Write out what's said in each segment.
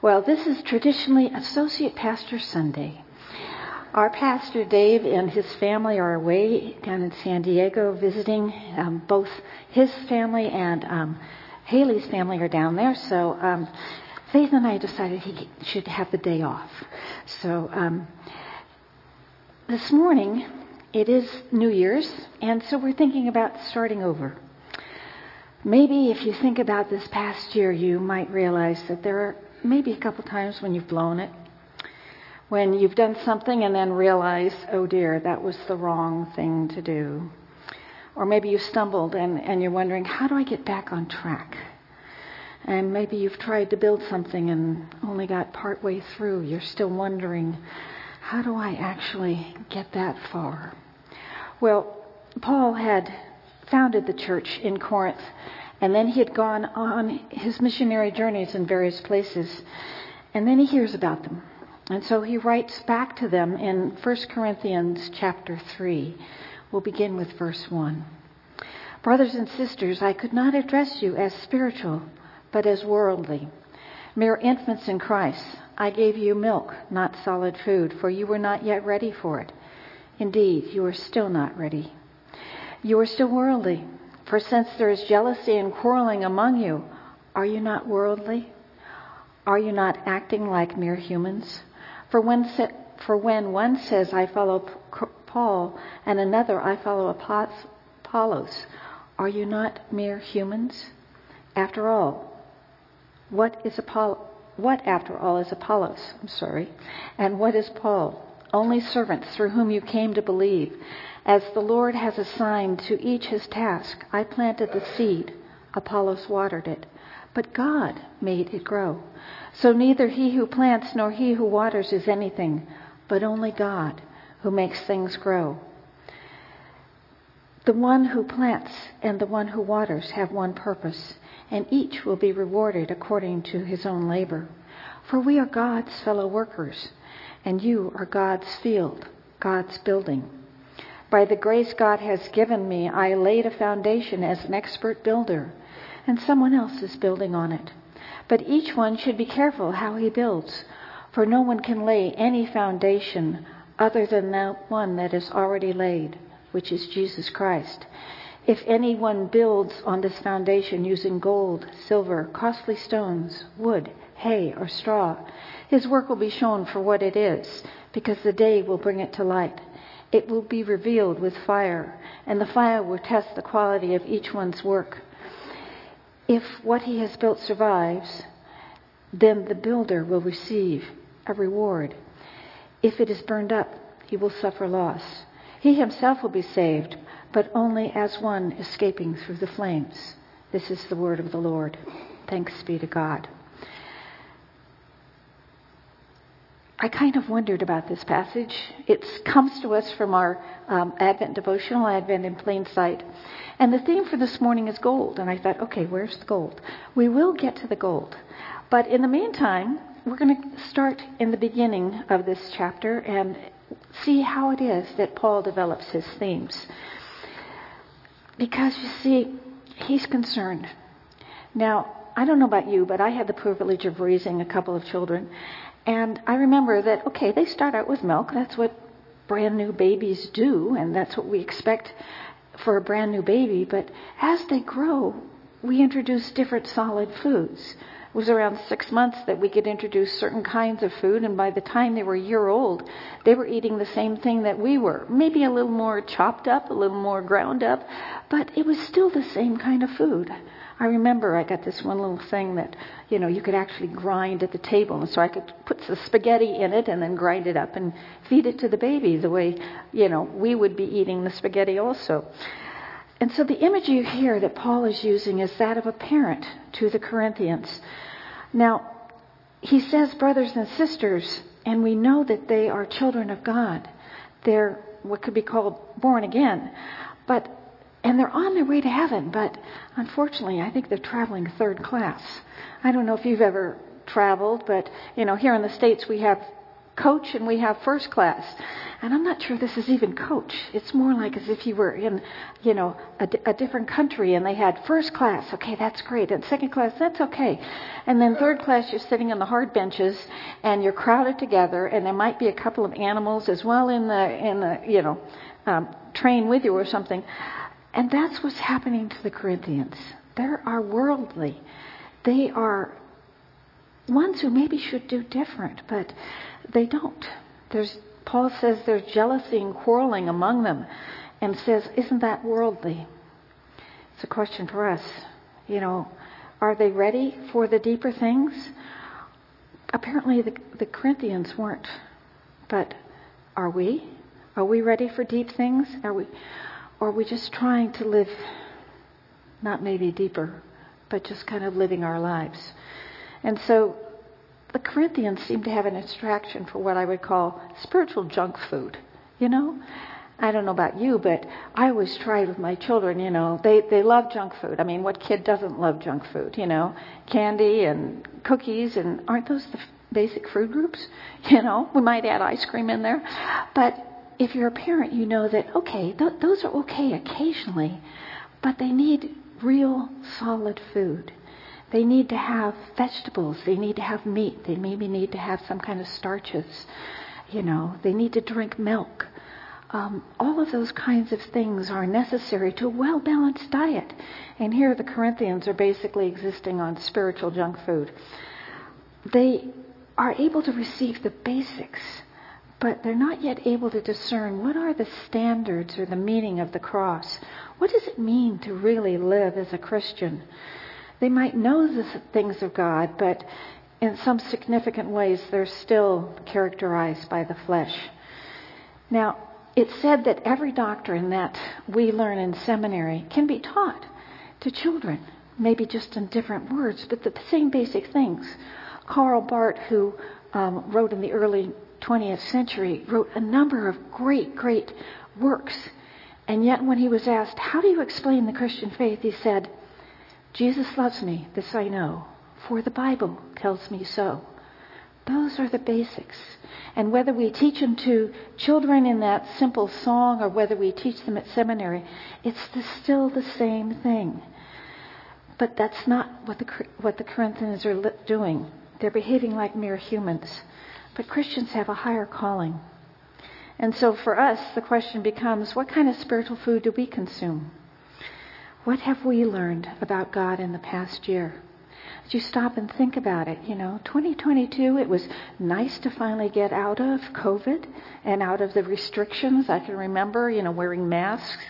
Well, this is traditionally Associate Pastor Sunday. Our pastor Dave and his family are away down in San Diego visiting. Um, both his family and um, Haley's family are down there, so um, Faith and I decided he should have the day off. So um, this morning it is New Year's, and so we're thinking about starting over. Maybe if you think about this past year, you might realize that there are maybe a couple times when you've blown it. When you've done something and then realized, oh dear, that was the wrong thing to do. Or maybe you stumbled and, and you're wondering, how do I get back on track? And maybe you've tried to build something and only got part way through. You're still wondering, how do I actually get that far? Well, Paul had founded the church in Corinth and then he had gone on his missionary journeys in various places. And then he hears about them. And so he writes back to them in 1 Corinthians chapter 3. We'll begin with verse 1. Brothers and sisters, I could not address you as spiritual, but as worldly, mere infants in Christ. I gave you milk, not solid food, for you were not yet ready for it. Indeed, you are still not ready. You are still worldly. For since there is jealousy and quarreling among you, are you not worldly? Are you not acting like mere humans? For when, for when one says, I follow Paul, and another, I follow Apollos, are you not mere humans? After all, what is Apollo? What, after all, is Apollos? I'm sorry. And what is Paul? Only servants through whom you came to believe as the Lord has assigned to each his task, I planted the seed, Apollos watered it, but God made it grow. So neither he who plants nor he who waters is anything, but only God who makes things grow. The one who plants and the one who waters have one purpose, and each will be rewarded according to his own labor. For we are God's fellow workers, and you are God's field, God's building. By the grace God has given me, I laid a foundation as an expert builder, and someone else is building on it. But each one should be careful how he builds, for no one can lay any foundation other than that one that is already laid, which is Jesus Christ. If anyone builds on this foundation using gold, silver, costly stones, wood, hay, or straw, his work will be shown for what it is, because the day will bring it to light. It will be revealed with fire, and the fire will test the quality of each one's work. If what he has built survives, then the builder will receive a reward. If it is burned up, he will suffer loss. He himself will be saved, but only as one escaping through the flames. This is the word of the Lord. Thanks be to God. I kind of wondered about this passage. It comes to us from our um, Advent devotional, Advent in Plain Sight. And the theme for this morning is gold. And I thought, okay, where's the gold? We will get to the gold. But in the meantime, we're going to start in the beginning of this chapter and see how it is that Paul develops his themes. Because you see, he's concerned. Now, I don't know about you, but I had the privilege of raising a couple of children. And I remember that, okay, they start out with milk. That's what brand new babies do, and that's what we expect for a brand new baby. But as they grow, we introduce different solid foods. It was around six months that we could introduce certain kinds of food, and by the time they were a year old, they were eating the same thing that we were. Maybe a little more chopped up, a little more ground up, but it was still the same kind of food. I remember I got this one little thing that, you know, you could actually grind at the table. And so I could put the spaghetti in it and then grind it up and feed it to the baby the way, you know, we would be eating the spaghetti also. And so the image you hear that Paul is using is that of a parent to the Corinthians. Now, he says brothers and sisters, and we know that they are children of God. They're what could be called born again. But and they're on their way to heaven, but unfortunately, I think they're traveling third class. I don't know if you've ever traveled, but you know, here in the States we have coach and we have first class. And I'm not sure this is even coach. It's more like as if you were in, you know, a, a different country and they had first class. Okay, that's great. And second class, that's okay. And then third class, you're sitting on the hard benches and you're crowded together and there might be a couple of animals as well in the, in the, you know, um, train with you or something. And that's what's happening to the Corinthians. They are worldly. They are ones who maybe should do different, but they don't. There's Paul says there's jealousy and quarreling among them and says, Isn't that worldly? It's a question for us. You know, are they ready for the deeper things? Apparently, the, the Corinthians weren't. But are we? Are we ready for deep things? Are we, or are we just trying to live, not maybe deeper, but just kind of living our lives? And so the Corinthians seem to have an attraction for what I would call spiritual junk food. You know? I don't know about you, but I always try with my children, you know, they, they love junk food. I mean, what kid doesn't love junk food, you know? Candy and cookies, and aren't those the basic food groups? You know, we might add ice cream in there. But if you're a parent, you know that, okay, th- those are okay occasionally, but they need real solid food. They need to have vegetables. They need to have meat. They maybe need to have some kind of starches. You know, they need to drink milk. Um, all of those kinds of things are necessary to a well balanced diet. And here the Corinthians are basically existing on spiritual junk food. They are able to receive the basics, but they're not yet able to discern what are the standards or the meaning of the cross. What does it mean to really live as a Christian? They might know the things of God, but in some significant ways they're still characterized by the flesh. Now, it's said that every doctrine that we learn in seminary can be taught to children, maybe just in different words, but the same basic things. Karl Barth, who um, wrote in the early 20th century, wrote a number of great, great works. And yet, when he was asked, How do you explain the Christian faith? he said, Jesus loves me, this I know, for the Bible tells me so. Those are the basics. And whether we teach them to children in that simple song or whether we teach them at seminary, it's the, still the same thing. But that's not what the, what the Corinthians are doing. They're behaving like mere humans. But Christians have a higher calling. And so for us, the question becomes what kind of spiritual food do we consume? What have we learned about God in the past year? Did you stop and think about it? You know, 2022, it was nice to finally get out of COVID and out of the restrictions. I can remember, you know, wearing masks,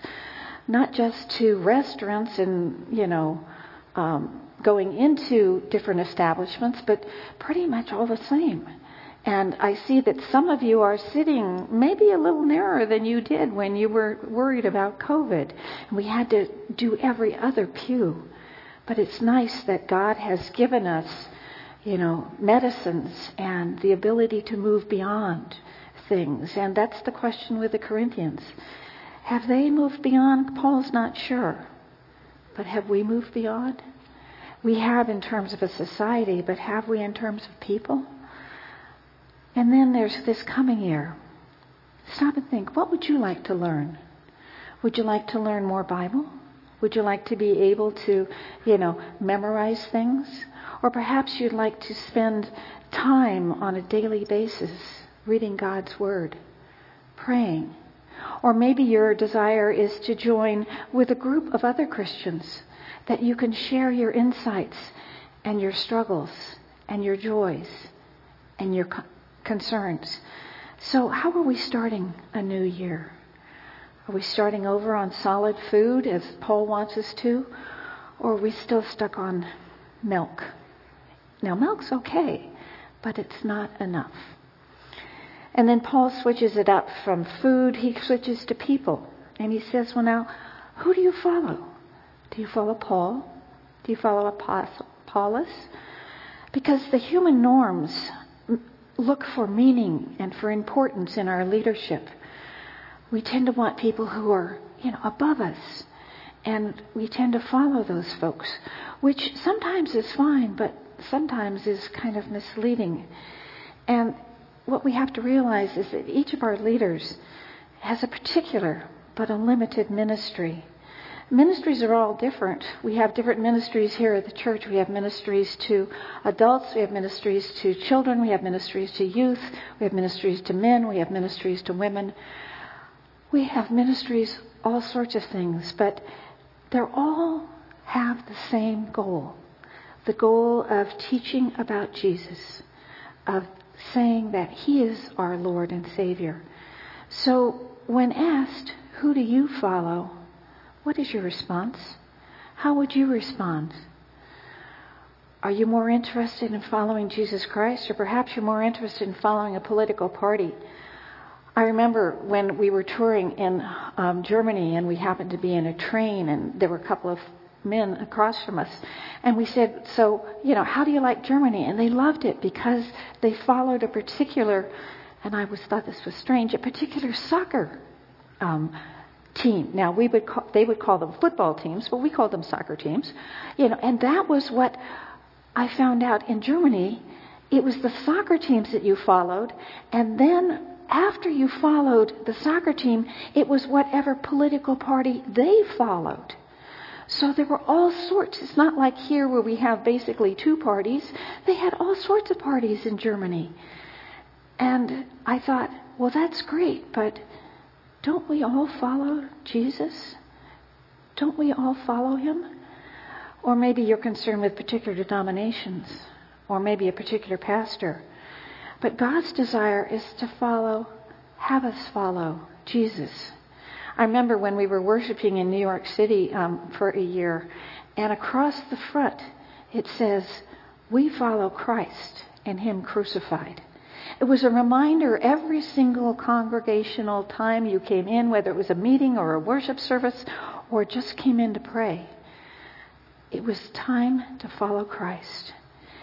not just to restaurants and, you know, um, going into different establishments, but pretty much all the same. And I see that some of you are sitting maybe a little nearer than you did when you were worried about COVID. And we had to do every other pew. But it's nice that God has given us, you know, medicines and the ability to move beyond things. And that's the question with the Corinthians. Have they moved beyond? Paul's not sure. But have we moved beyond? We have in terms of a society, but have we in terms of people? And then there's this coming year. Stop and think what would you like to learn? Would you like to learn more Bible? Would you like to be able to, you know, memorize things? Or perhaps you'd like to spend time on a daily basis reading God's Word, praying. Or maybe your desire is to join with a group of other Christians that you can share your insights and your struggles and your joys and your concerns. So, how are we starting a new year? Are we starting over on solid food as Paul wants us to? Or are we still stuck on milk? Now, milk's okay, but it's not enough. And then Paul switches it up from food, he switches to people. And he says, Well, now, who do you follow? Do you follow Paul? Do you follow Apostle Apollos? Because the human norms look for meaning and for importance in our leadership. We tend to want people who are, you know, above us. And we tend to follow those folks, which sometimes is fine, but sometimes is kind of misleading. And what we have to realize is that each of our leaders has a particular but a limited ministry. Ministries are all different. We have different ministries here at the church. We have ministries to adults, we have ministries to children, we have ministries to youth, we have ministries to men, we have ministries to women. We have ministries, all sorts of things, but they all have the same goal the goal of teaching about Jesus, of saying that He is our Lord and Savior. So, when asked, Who do you follow? What is your response? How would you respond? Are you more interested in following Jesus Christ, or perhaps you're more interested in following a political party? I remember when we were touring in um, Germany and we happened to be in a train, and there were a couple of men across from us. And we said, So, you know, how do you like Germany? And they loved it because they followed a particular, and I always thought this was strange, a particular soccer um, team. Now we would call, they would call them football teams, but we called them soccer teams. You know, and that was what I found out in Germany. It was the soccer teams that you followed, and then after you followed the soccer team, it was whatever political party they followed. So there were all sorts. It's not like here where we have basically two parties. They had all sorts of parties in Germany. And I thought, well, that's great, but don't we all follow Jesus? Don't we all follow him? Or maybe you're concerned with particular denominations, or maybe a particular pastor. But God's desire is to follow, have us follow Jesus. I remember when we were worshiping in New York City um, for a year, and across the front it says, We follow Christ and Him crucified. It was a reminder every single congregational time you came in, whether it was a meeting or a worship service or just came in to pray. It was time to follow Christ.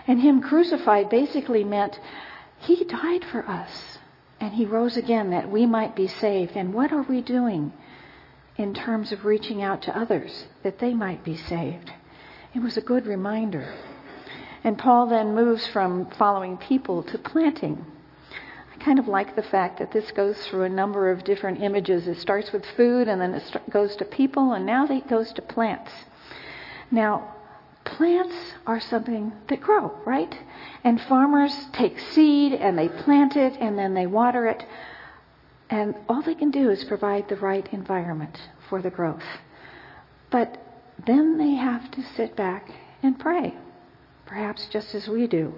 And Him crucified basically meant He died for us and He rose again that we might be saved. And what are we doing in terms of reaching out to others that they might be saved? It was a good reminder. And Paul then moves from following people to planting I kind of like the fact that this goes through a number of different images. It starts with food and then it goes to people and now it goes to plants. Now, plants are something that grow, right? And farmers take seed and they plant it and then they water it. And all they can do is provide the right environment for the growth. But then they have to sit back and pray, perhaps just as we do,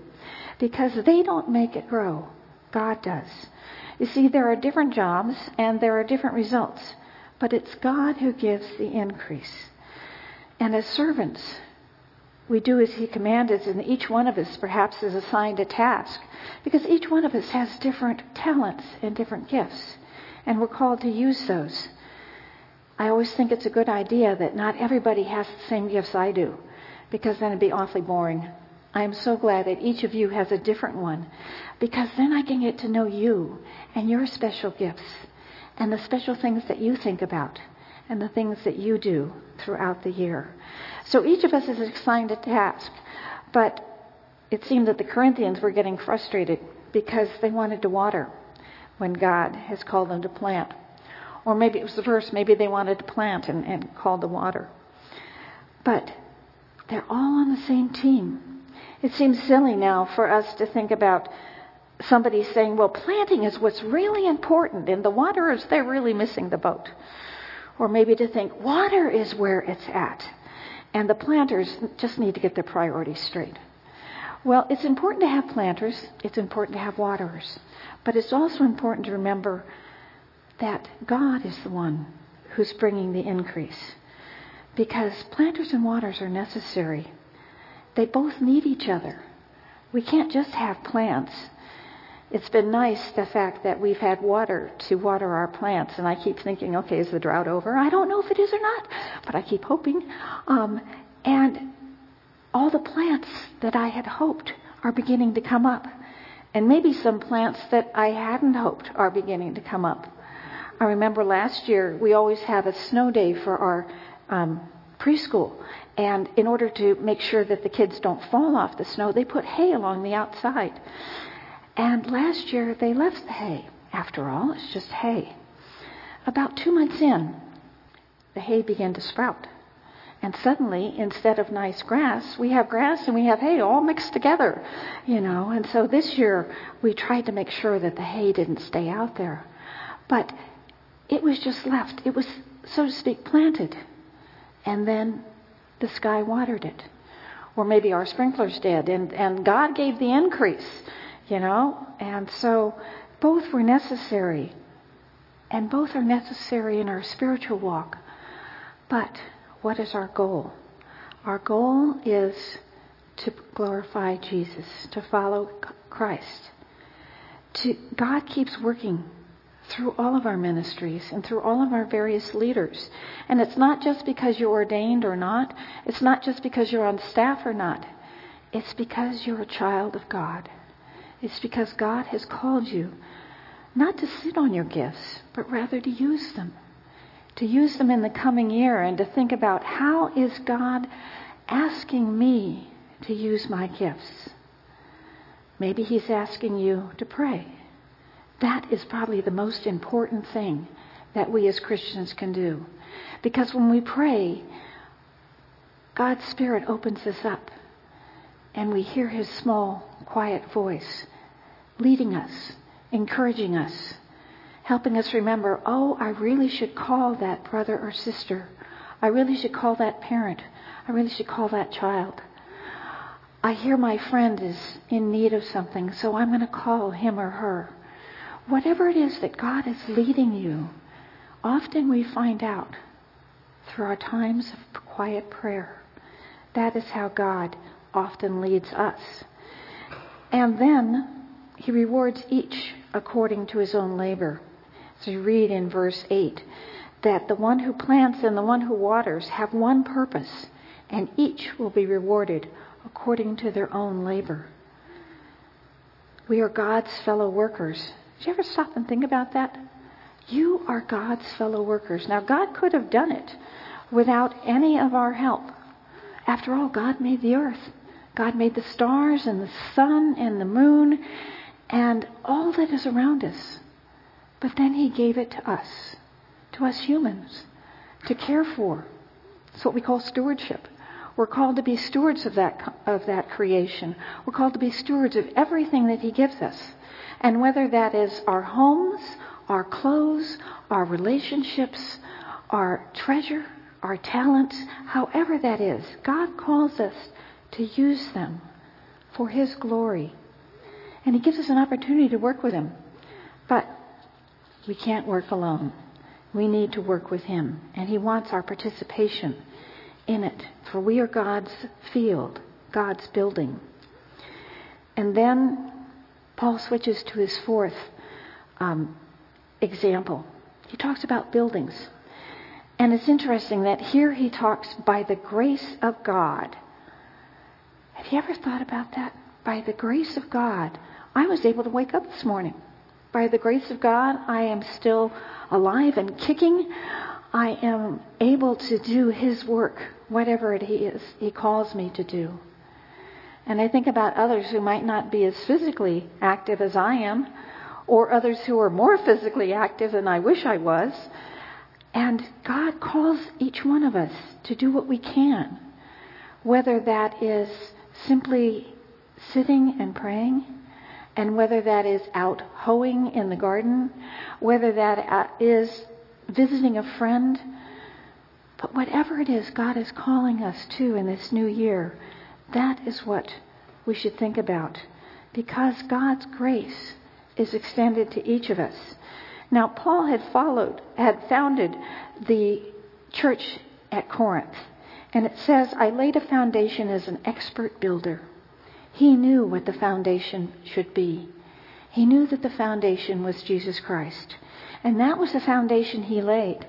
because they don't make it grow. God does. You see, there are different jobs and there are different results, but it's God who gives the increase. And as servants, we do as He commanded, and each one of us perhaps is assigned a task, because each one of us has different talents and different gifts, and we're called to use those. I always think it's a good idea that not everybody has the same gifts I do, because then it'd be awfully boring. I am so glad that each of you has a different one because then I can get to know you and your special gifts and the special things that you think about and the things that you do throughout the year. So each of us is assigned a task, but it seemed that the Corinthians were getting frustrated because they wanted to water when God has called them to plant. Or maybe it was the verse, maybe they wanted to plant and, and called the water. But they're all on the same team. It seems silly now for us to think about somebody saying, well, planting is what's really important, and the waterers, they're really missing the boat. Or maybe to think, water is where it's at, and the planters just need to get their priorities straight. Well, it's important to have planters, it's important to have waterers, but it's also important to remember that God is the one who's bringing the increase. Because planters and waters are necessary they both need each other. We can't just have plants. It's been nice the fact that we've had water to water our plants, and I keep thinking, okay, is the drought over? I don't know if it is or not, but I keep hoping. Um, and all the plants that I had hoped are beginning to come up. And maybe some plants that I hadn't hoped are beginning to come up. I remember last year we always have a snow day for our um, preschool. And in order to make sure that the kids don't fall off the snow, they put hay along the outside. And last year they left the hay. After all, it's just hay. About two months in, the hay began to sprout. And suddenly, instead of nice grass, we have grass and we have hay all mixed together, you know. And so this year, we tried to make sure that the hay didn't stay out there. But it was just left. It was, so to speak, planted. And then the sky watered it. Or maybe our sprinklers did. And, and God gave the increase, you know. And so both were necessary. And both are necessary in our spiritual walk. But what is our goal? Our goal is to glorify Jesus, to follow Christ. To, God keeps working through all of our ministries and through all of our various leaders. And it's not just because you're ordained or not. It's not just because you're on staff or not. It's because you're a child of God. It's because God has called you not to sit on your gifts, but rather to use them to use them in the coming year and to think about how is God asking me to use my gifts? Maybe He's asking you to pray. That is probably the most important thing that we as Christians can do. Because when we pray, God's Spirit opens us up and we hear His small, quiet voice leading us, encouraging us, helping us remember, oh, I really should call that brother or sister. I really should call that parent. I really should call that child. I hear my friend is in need of something, so I'm going to call him or her. Whatever it is that God is leading you, often we find out through our times of quiet prayer. That is how God often leads us. And then he rewards each according to his own labor. So you read in verse 8 that the one who plants and the one who waters have one purpose, and each will be rewarded according to their own labor. We are God's fellow workers. Did you ever stop and think about that? You are God's fellow workers. Now, God could have done it without any of our help. After all, God made the earth. God made the stars and the sun and the moon and all that is around us. But then he gave it to us, to us humans, to care for. It's what we call stewardship. We're called to be stewards of that, of that creation. We're called to be stewards of everything that he gives us. And whether that is our homes, our clothes, our relationships, our treasure, our talents, however that is, God calls us to use them for His glory. And He gives us an opportunity to work with Him. But we can't work alone. We need to work with Him, and He wants our participation in it, for we are God's field, God's building. And then Paul switches to his fourth um, example. He talks about buildings. And it's interesting that here he talks by the grace of God. Have you ever thought about that? By the grace of God, I was able to wake up this morning. By the grace of God, I am still alive and kicking. I am able to do His work, whatever it is He calls me to do. And I think about others who might not be as physically active as I am, or others who are more physically active than I wish I was. And God calls each one of us to do what we can, whether that is simply sitting and praying and whether that is out hoeing in the garden, whether that uh, is visiting a friend, but whatever it is God is calling us to in this new year, that is what we should think about. Because God's grace is extended to each of us. Now, Paul had followed, had founded the church at Corinth. And it says, I laid a foundation as an expert builder. He knew what the foundation should be. He knew that the foundation was Jesus Christ. And that was the foundation he laid.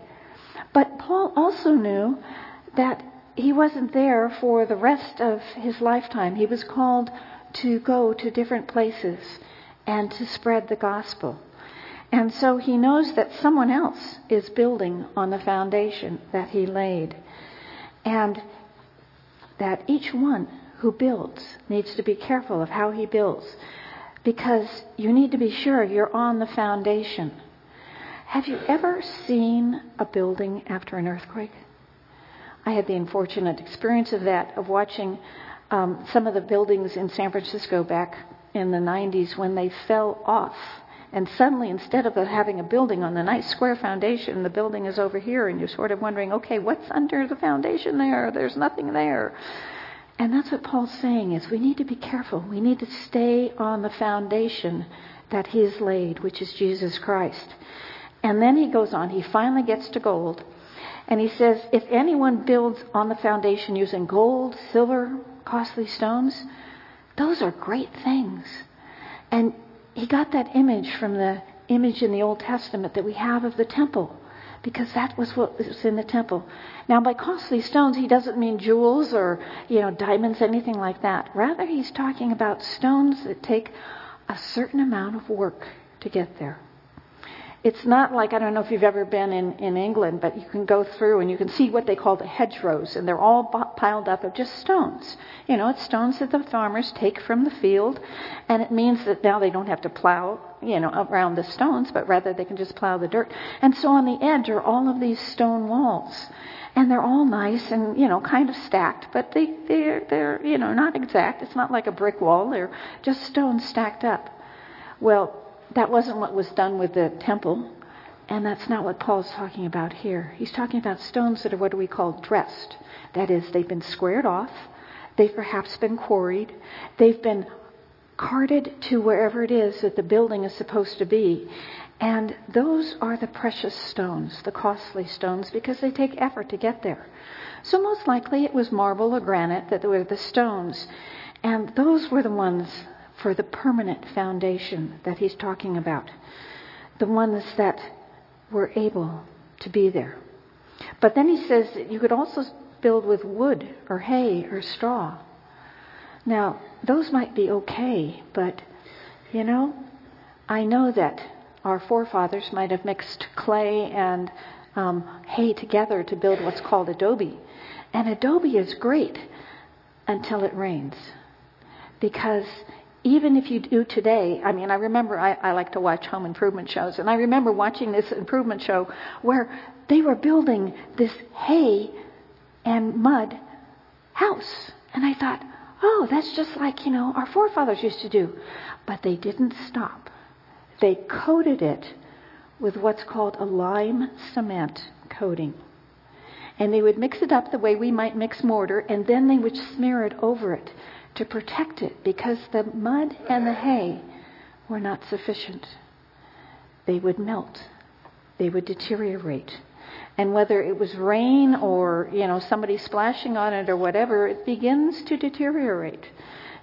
But Paul also knew that he wasn't there for the rest of his lifetime. He was called to go to different places and to spread the gospel. And so he knows that someone else is building on the foundation that he laid. And that each one who builds needs to be careful of how he builds. Because you need to be sure you're on the foundation. Have you ever seen a building after an earthquake? I had the unfortunate experience of that, of watching um, some of the buildings in San Francisco back in the 90s when they fell off. And suddenly, instead of having a building on the nice square foundation, the building is over here, and you're sort of wondering, okay, what's under the foundation there? There's nothing there. And that's what Paul's saying is we need to be careful. We need to stay on the foundation that he's laid, which is Jesus Christ. And then he goes on, he finally gets to gold. And he says, if anyone builds on the foundation using gold, silver, costly stones, those are great things. And he got that image from the image in the Old Testament that we have of the temple, because that was what was in the temple. Now, by costly stones, he doesn't mean jewels or, you know, diamonds, anything like that. Rather, he's talking about stones that take a certain amount of work to get there it's not like I don't know if you've ever been in, in England, but you can go through and you can see what they call the hedgerows, and they're all piled up of just stones. You know, it's stones that the farmers take from the field, and it means that now they don't have to plow, you know, around the stones, but rather they can just plow the dirt. And so on the edge are all of these stone walls. And they're all nice and, you know, kind of stacked, but they, they're, they're, you know, not exact. It's not like a brick wall. They're just stones stacked up. Well, that wasn't what was done with the temple, and that's not what Paul's talking about here. He's talking about stones that are what do we call dressed. That is, they've been squared off, they've perhaps been quarried, they've been carted to wherever it is that the building is supposed to be. And those are the precious stones, the costly stones, because they take effort to get there. So most likely it was marble or granite that were the stones. And those were the ones for the permanent foundation that he's talking about, the ones that were able to be there. But then he says you could also build with wood or hay or straw. Now, those might be okay, but you know, I know that our forefathers might have mixed clay and um, hay together to build what's called adobe. And adobe is great until it rains because even if you do today, I mean, I remember I, I like to watch home improvement shows, and I remember watching this improvement show where they were building this hay and mud house. And I thought, oh, that's just like, you know, our forefathers used to do. But they didn't stop. They coated it with what's called a lime cement coating. And they would mix it up the way we might mix mortar, and then they would smear it over it to protect it because the mud and the hay were not sufficient. They would melt, they would deteriorate. And whether it was rain or, you know, somebody splashing on it or whatever, it begins to deteriorate,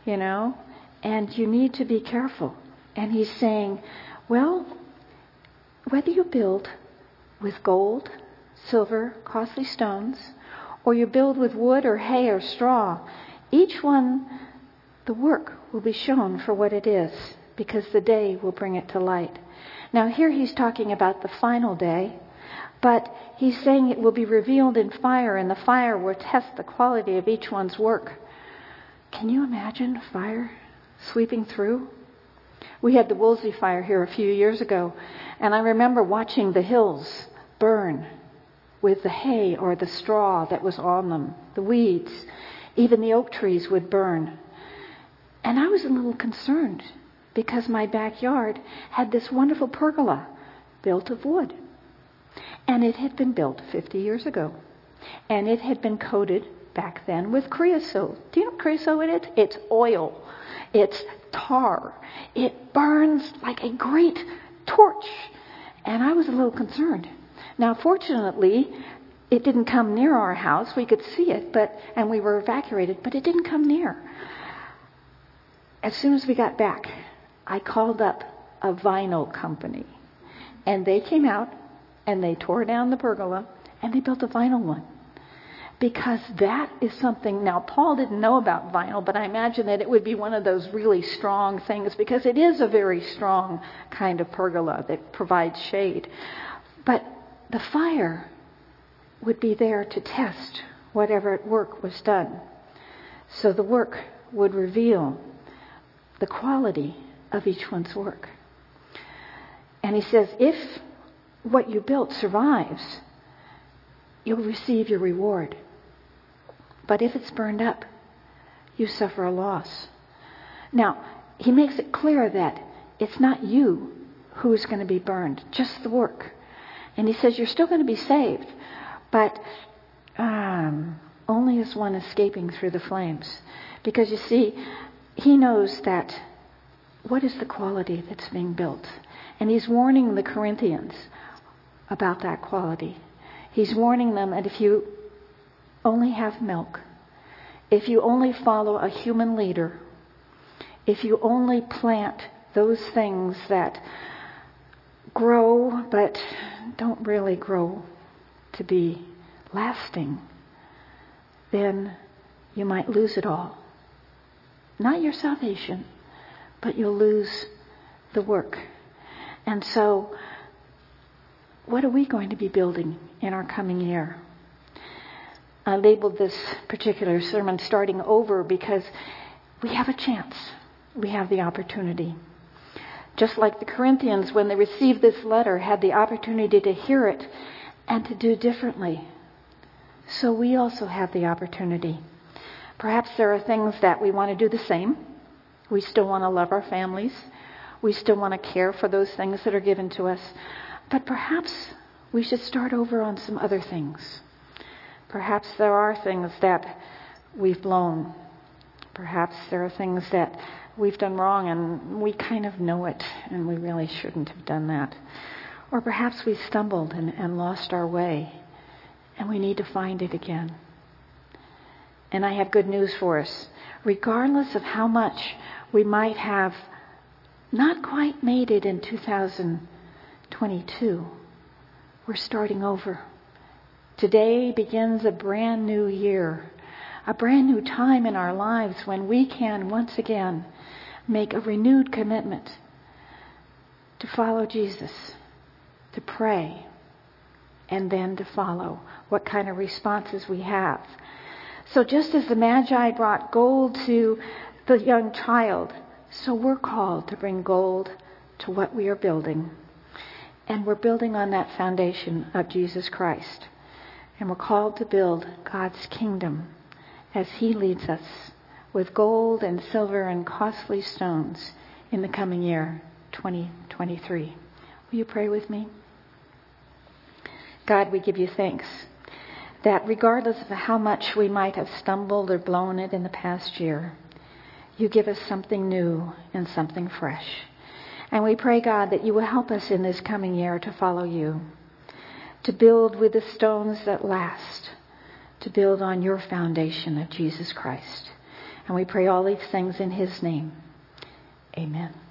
you know, and you need to be careful. And he's saying, well, whether you build with gold, silver, costly stones, or you build with wood or hay or straw, each one the work will be shown for what it is because the day will bring it to light. Now, here he's talking about the final day, but he's saying it will be revealed in fire, and the fire will test the quality of each one's work. Can you imagine fire sweeping through? We had the Woolsey fire here a few years ago, and I remember watching the hills burn with the hay or the straw that was on them, the weeds. Even the oak trees would burn. And I was a little concerned because my backyard had this wonderful pergola built of wood. And it had been built 50 years ago. And it had been coated back then with creosote. Do you know what creosote is? It's oil. It's tar. It burns like a great torch. And I was a little concerned. Now, fortunately, it didn't come near our house. We could see it, but and we were evacuated, but it didn't come near as soon as we got back, I called up a vinyl company. And they came out and they tore down the pergola and they built a vinyl one. Because that is something, now Paul didn't know about vinyl, but I imagine that it would be one of those really strong things because it is a very strong kind of pergola that provides shade. But the fire would be there to test whatever work was done. So the work would reveal the quality of each one's work. And he says, if what you built survives, you'll receive your reward. But if it's burned up, you suffer a loss. Now, he makes it clear that it's not you who's going to be burned, just the work. And he says you're still going to be saved, but um, only as one escaping through the flames. Because you see, he knows that what is the quality that's being built? And he's warning the Corinthians about that quality. He's warning them that if you only have milk, if you only follow a human leader, if you only plant those things that grow but don't really grow to be lasting, then you might lose it all. Not your salvation, but you'll lose the work. And so, what are we going to be building in our coming year? I labeled this particular sermon starting over because we have a chance. We have the opportunity. Just like the Corinthians, when they received this letter, had the opportunity to hear it and to do differently. So we also have the opportunity. Perhaps there are things that we want to do the same. We still want to love our families. We still want to care for those things that are given to us. But perhaps we should start over on some other things. Perhaps there are things that we've blown. Perhaps there are things that we've done wrong and we kind of know it and we really shouldn't have done that. Or perhaps we stumbled and, and lost our way and we need to find it again. And I have good news for us. Regardless of how much we might have not quite made it in 2022, we're starting over. Today begins a brand new year, a brand new time in our lives when we can once again make a renewed commitment to follow Jesus, to pray, and then to follow what kind of responses we have. So just as the Magi brought gold to the young child, so we're called to bring gold to what we are building. And we're building on that foundation of Jesus Christ. And we're called to build God's kingdom as He leads us with gold and silver and costly stones in the coming year, 2023. Will you pray with me? God, we give you thanks that regardless of how much we might have stumbled or blown it in the past year, you give us something new and something fresh. And we pray, God, that you will help us in this coming year to follow you to build with the stones that last, to build on your foundation of Jesus Christ. And we pray all these things in his name. Amen.